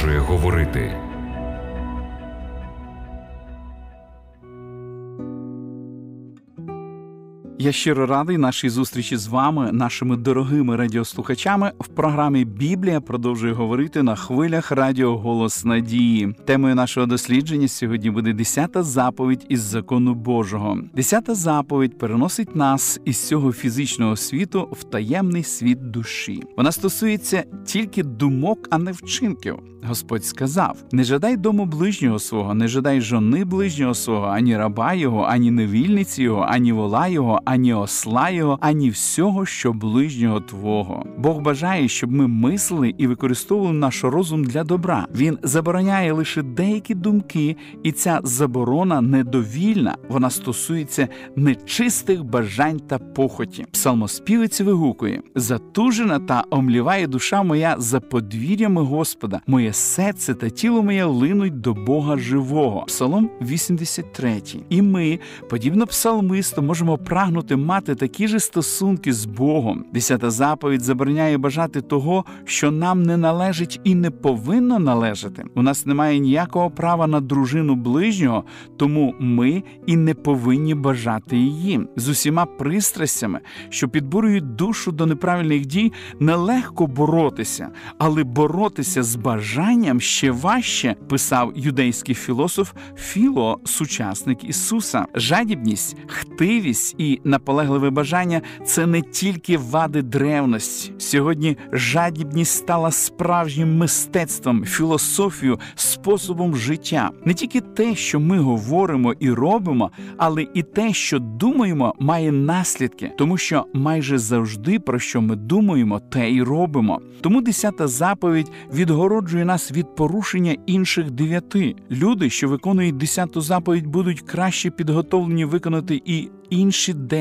продовжує говорити. Я щиро радий нашій зустрічі з вами, нашими дорогими радіослухачами. В програмі Біблія продовжує говорити на хвилях Радіо Голос Надії. Темою нашого дослідження сьогодні буде десята заповідь із закону Божого. Десята заповідь переносить нас із цього фізичного світу в таємний світ душі. Вона стосується тільки думок, а не вчинків. Господь сказав: не жадай дому ближнього свого, не жадай жони ближнього свого, ані раба його, ані невільниці його, ані вола його, ані осла його, ані всього, що ближнього твого. Бог бажає, щоб ми мислили і використовували наш розум для добра. Він забороняє лише деякі думки, і ця заборона недовільна, вона стосується нечистих бажань та похоті. Псалмоспівець вигукує: затужена та омліває душа моя за подвір'ями Господа. Моє серце та тіло моє линуть до Бога живого. Псалом 83. І ми, подібно псалмисту, можемо прагнути мати такі ж стосунки з Богом. Десята заповідь забороняє бажати того, що нам не належить і не повинно належати. У нас немає ніякого права на дружину ближнього, тому ми і не повинні бажати її з усіма пристрастями, що підбурюють душу до неправильних дій, нелегко боротися, але боротися з бажанням ще важче, писав юдейський філософ Філо, сучасник Ісуса. Жадібність, хтивість і наполегливе бажання це не тільки вади древності. Сьогодні жадібність стала справжнім мистецтвом, філософією, способом життя. Не тільки те, що ми говоримо і робимо, але і те, що думаємо, має наслідки, тому що майже завжди про що ми думаємо, те й робимо. Тому десята заповідь відгороджує нас від порушення інших дев'яти. Люди, що виконують десяту заповідь, будуть краще підготовлені виконати і інші дев'ять.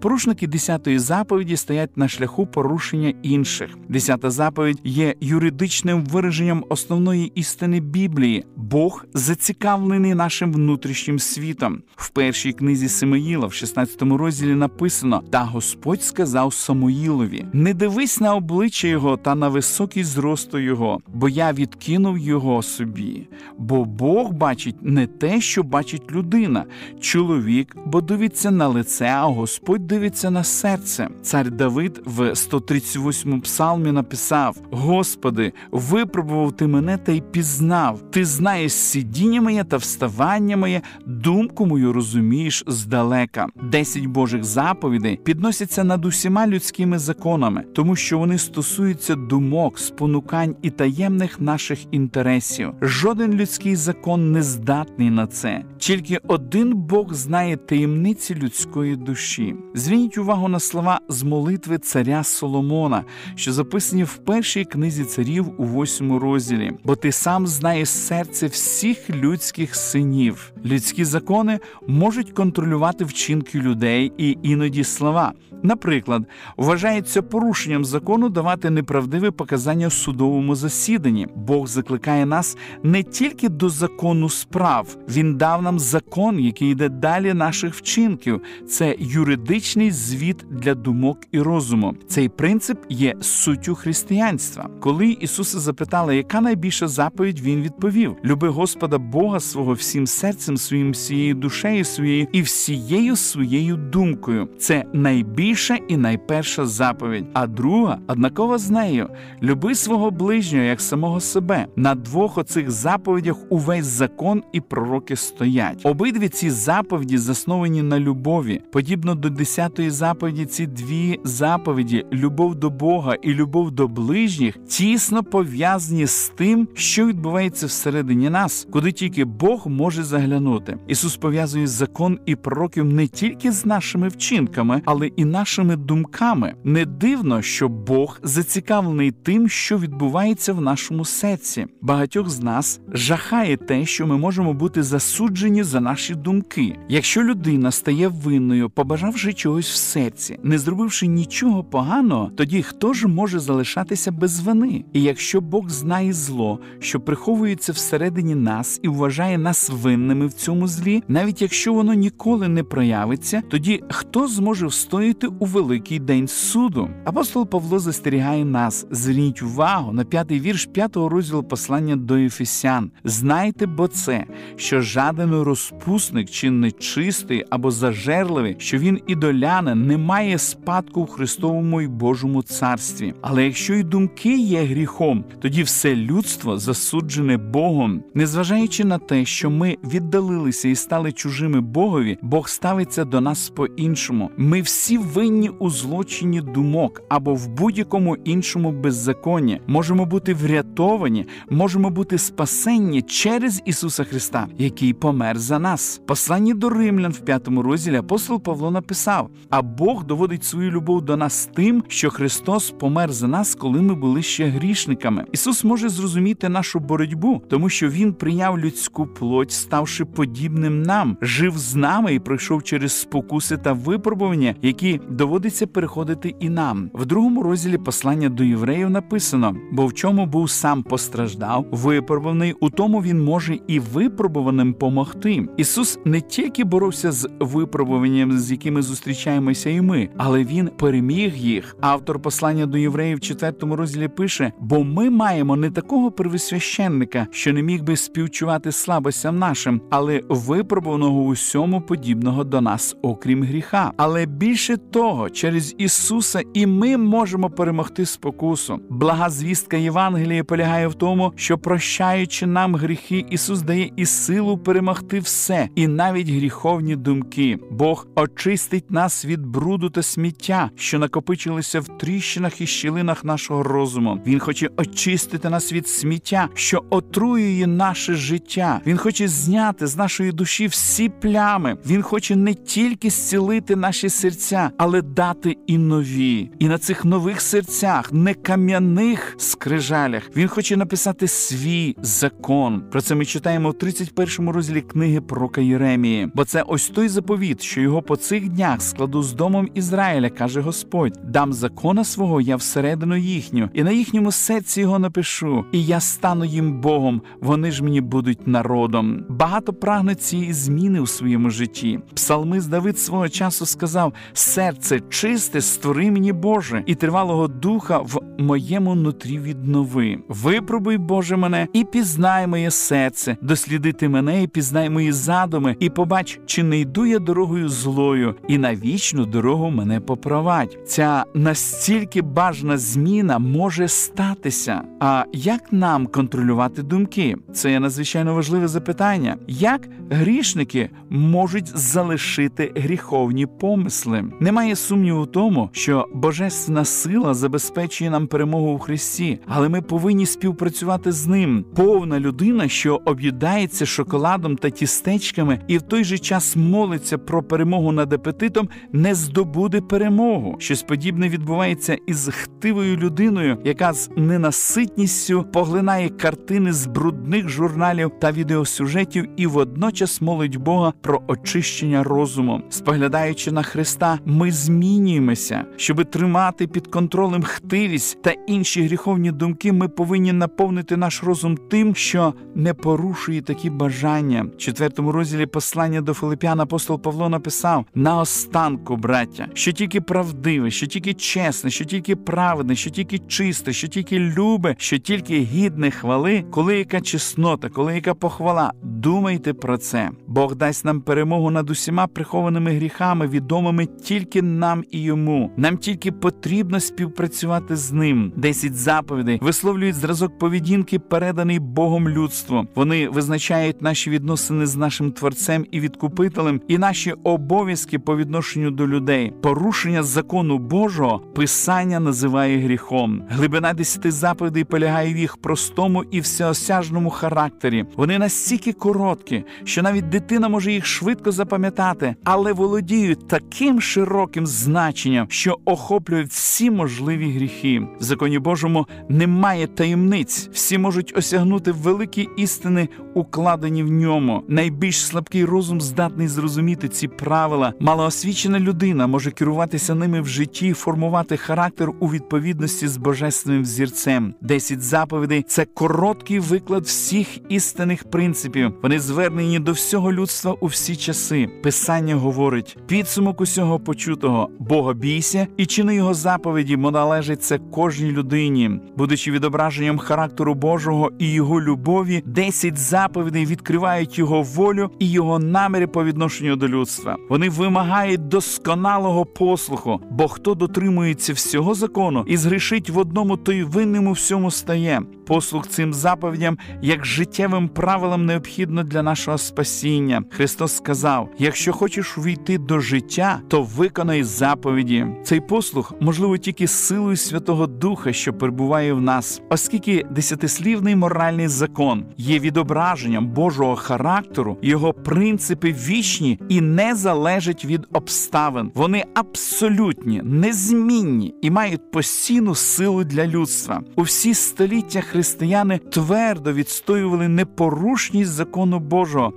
Порушники десятої заповіді стоять на шляху порушення інших. Десята заповідь є юридичним вираженням основної істини Біблії. Бог зацікавлений нашим внутрішнім світом. В першій книзі Симеїла, в 16 розділі написано: Та Господь сказав Самуїлові: Не дивись на обличчя його та на високий зросту його, бо я відкинув його собі. Бо Бог бачить не те, що бачить людина, чоловік, бо дивиться на лице, а Господь дивиться на серце. Цар Давид в 138 му псалмі написав: Господи, випробував ти мене та й пізнав. Ти знаєш сидіння моє та вставання моє, думку мою розумієш здалека. Десять Божих заповідей підносяться над усіма людськими законами, тому що вони стосуються думок, спонукань і таємних наших інтересів. Жоден людський закон не здатний на це. Тільки один Бог знає таємниці людської людської душі. Зверніть увагу на слова з молитви царя Соломона, що записані в першій книзі царів у восьмому розділі, бо ти сам знаєш серце всіх людських синів. Людські закони можуть контролювати вчинки людей і іноді слова. Наприклад, вважається порушенням закону давати неправдиве показання в судовому засіданні. Бог закликає нас не тільки до закону справ, він дав нам закон, який йде далі наших вчинків. Це юридичний звіт для думок і розуму. Цей принцип є суттю християнства. Коли Ісуса запитали, яка найбільша заповідь, Він відповів: Люби Господа Бога свого всім серцем, своїм всією душею своєю і всією своєю думкою. Це найбільша і найперша заповідь, а друга однакова з нею люби свого ближнього як самого себе. На двох оцих заповідях увесь закон і пророки стоять. Обидві ці заповіді засновані на любові. Подібно до десятої заповіді, ці дві заповіді любов до Бога і любов до ближніх тісно пов'язані з тим, що відбувається всередині нас, куди тільки Бог може заглянути. Ісус пов'язує закон і пророків не тільки з нашими вчинками, але і нашими думками. Не дивно, що Бог зацікавлений тим, що відбувається в нашому серці. Багатьох з нас жахає те, що ми можемо бути засуджені за наші думки. Якщо людина стає винною, побажавши чогось в серці, не зробивши нічого поганого, тоді хто ж може залишатися без вини? І якщо Бог знає зло, що приховується всередині нас і вважає нас винними в цьому злі, навіть якщо воно ніколи не проявиться, тоді хто зможе встояти у великий день суду? Апостол Павло застерігає нас. Зверніть увагу на п'ятий вірш п'ятого розділу послання до Ефесян. Знайте, бо це, що жаден розпусник чи нечистий або зажерливий, що він ідолянин, не має спадку в Христовому і Божому царстві. Але якщо й думки є гріхом, тоді все людство засуджене Богом, незважаючи на те, що ми віддалилися і стали чужими Богові, Бог ставиться до нас по-іншому. Ми всі винні у злочині думок або в будь-якому іншому беззаконні, можемо бути врятовані, можемо бути спасенні через Ісуса Христа, який помер за нас. Посланні до римлян в п'ятому розділі апостол Павло написав: а Бог доводить свою любов до нас тим, що Христос помер за нас, коли ми були ще грішниками. Ісус може зрозуміти нашу боротьбу, тому що Він прийняв людську плоть, ставши подібним нам, жив з нами і пройшов через спокуси та випробування, які доводиться переходити і нам. В другому розділі послання до євреїв написано: бо в чому був сам постраждав, випробуваний, у тому він може і випробуваним помогти. Ісус не тільки боровся з випробуванням, з якими зустрічаємося, і ми, але він переміг їх. Автор послання до євреїв в четвертому розділі пише: бо ми маємо не такого первосвященника, що не міг би співчувати слабостям нашим, але випробуваного у всьому подібного до нас, окрім гріха. Але більше того, через Ісуса і ми можемо перемогти спокусу. Блага звістка Євангелія полягає в тому, що прощаючи нам гріхи, Ісус дає і силу перемогти все, і навіть гріховні думки. Бог очистить нас від бруду та сміття, що накопичилися в тріщинах і щілинах нашого розуму. Він хоче очистити нас від сміття, що отруює наше життя. Він хоче зняти з нашої душі всі плями. Він хоче не тільки зцілити наші серця, але дати і нові. І на цих нових серцях, не кам'яних скрижалях, він хоче написати свій закон. Про це ми читаємо в 31 розділі книги пророка Єремії. Бо це ось той заповіт, що його по цих днях складу з домом Ізраїля, каже Господь: дам закона свого я всередину їхню, і на їхньому серці його напишу, і я стану їм Богом. Вони ж мені будуть народом. Багато прагнуть цієї зміни у своєму житті. Псалмист Давид свого часу сказав: серце чисте, створи мені Боже, і тривалого духа в моєму нутрі віднови. Випробуй, Боже, мене і пізнай моє серце, дослідити мене і пізнай мої задуми, і побач, чи не йду я дорогою злою, і на вічну дорогу мене попровадь. Ця настільки бажана зміна може статися. А як нам контролювати думки? Це є надзвичайно важливе запитання. Як грішники можуть залишити гріховні помисли? Немає сумніву в тому, що божественна сила забезпечує нам перемогу у Христі, але ми повинні співпрацювати з ним. Повна людина, що об'їдається шоколадом та тістечками, і в той же час молиться про перемогу над апетитом, не здобуде перемогу. Щось подібне відбувається із хтивою людиною, яка з ненаситністю поглинає картини з брудних журналів та відеосюжетів і водночас молить Бога про очищення розуму. Споглядаючи на Христа, ми змінюємося, щоби тримати під контролем хтивість та інші гріховні думки. Ми повинні наповнити наш розум тим, що не порушує такі бажання. В четвертому розділі послання до Филип'ян апостол Павло написав: наостанку, браття, що тільки правдиве, що тільки чесне, що тільки праведне, що тільки чисте, що тільки любе, що тільки гідне хвали, коли яка чеснота, коли яка похвала. Думайте про це. Бог дасть нам перемогу над усіма прихованими гріхами, відомими тільки нам і йому. Нам тільки потрібно співпрацювати з ним. Десять заповідей висловлюють зразок поведінки, переданий Богом людству. Вони визначають наші відносини з нашим творцем і відкупителем, і наші обов'язки по відношенню до людей. Порушення закону Божого писання називає гріхом. Глибина десяти заповідей полягає в їх простому і всеосяжному характері. Вони настільки короткі, що навіть дитина може їх швидко запам'ятати, але володіють таким широким значенням, що охоплюють всі можливі гріхи. В законі Божому немає таємниць, всі можуть осягнути великі істини, укладені в ньому. Найбільш слабкий розум здатний зрозуміти ці правила. Малоосвічена людина може керуватися ними в житті, формувати характер у відповідності з божественним взірцем. Десять заповідей це короткий виклад всіх істинних принципів. Вони звернені до всього людства у всі часи. Писання говорить: підсумок усього почутого Бога бійся і чини його заповіді, бо належить це кожній людині, будучи відображенням характеру Божого і його любові, десять заповідей відкривають його волю і його наміри по відношенню до людства. Вони вимагають досконалого послуху, бо хто дотримується всього закону і згрішить в одному, той винним у всьому стає. Послух цим заповідям як життєвим правилам необхідно для нашого спасіння. Христос сказав: якщо хочеш увійти до життя, то виконай заповіді. Цей послух можливо тільки силою Святого Духа, що перебуває в нас, оскільки десятислівний моральний закон є відображенням Божого характеру, його принципи вічні і не залежать від обставин. Вони абсолютні, незмінні і мають постійну силу для людства. У всі століття християни твердо відстоювали непорушність закону Божого,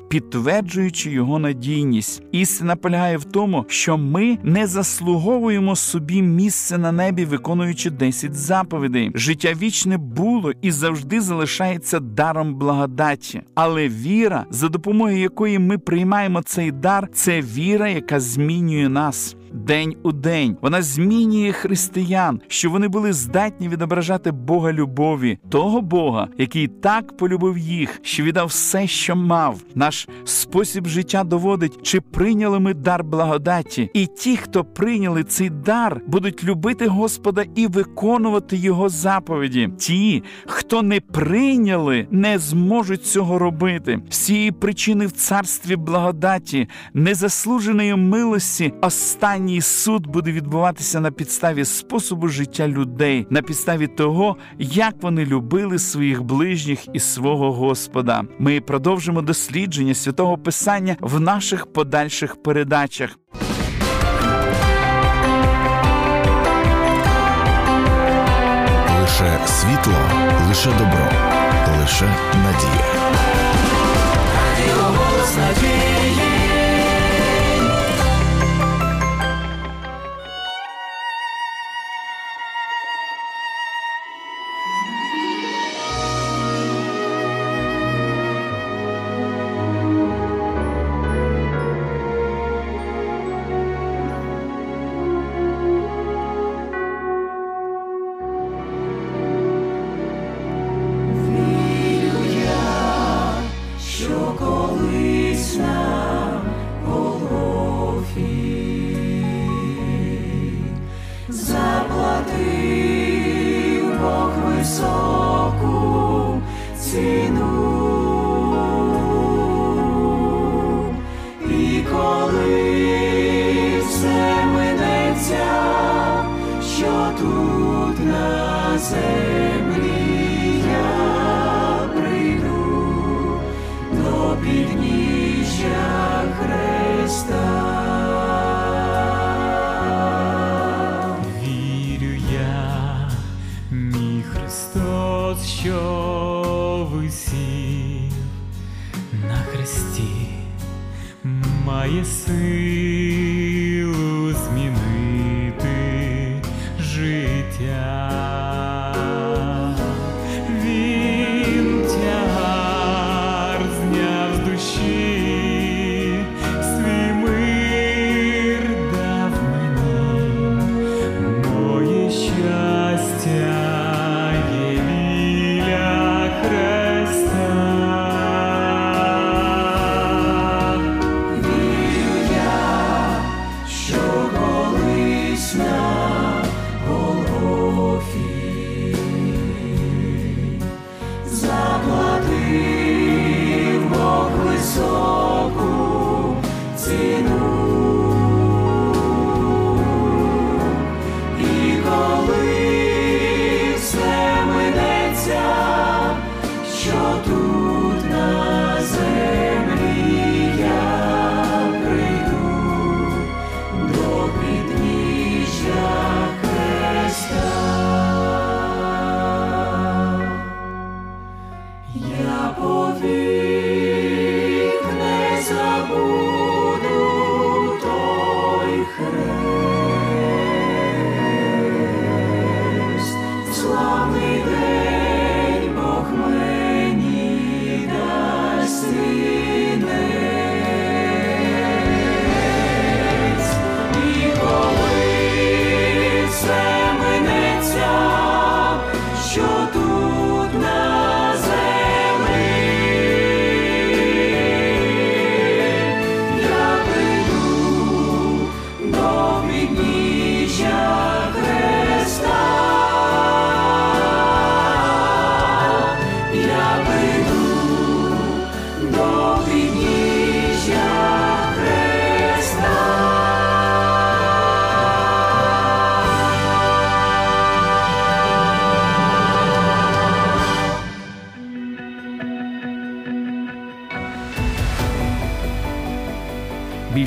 підтверджуючи його надійність. Істина полягає в тому, що ми не заслуговуємо собі місце на небі, виконуючи 10 заповідей. Життя вічне було і завжди залишається даром благодаті. Але віра, за допомогою якої ми приймаємо цей дар, це віра, яка змінює нас день у день. Вона змінює християн, що вони були здатні відображати Бога любові, того Бога, який так полюбив їх, що віддав все, що мав. Наш спосіб життя доводить, чи прийняли ми дар благодаті, і ті, хто прийняли цей дар, будуть любити Господа і виконувати Його заповіді. Ті, хто не прийняли, не зможуть цього робити. З цієї причини в царстві благодаті, незаслуженої милості, останні останній суд буде відбуватися на підставі способу життя людей, на підставі того, як вони любили своїх ближніх і свого Господа. Ми продовжимо дослідження святого Писання в наших подальших передачах. Лише світло, лише добро, лише надія. Радіо голос надії. Має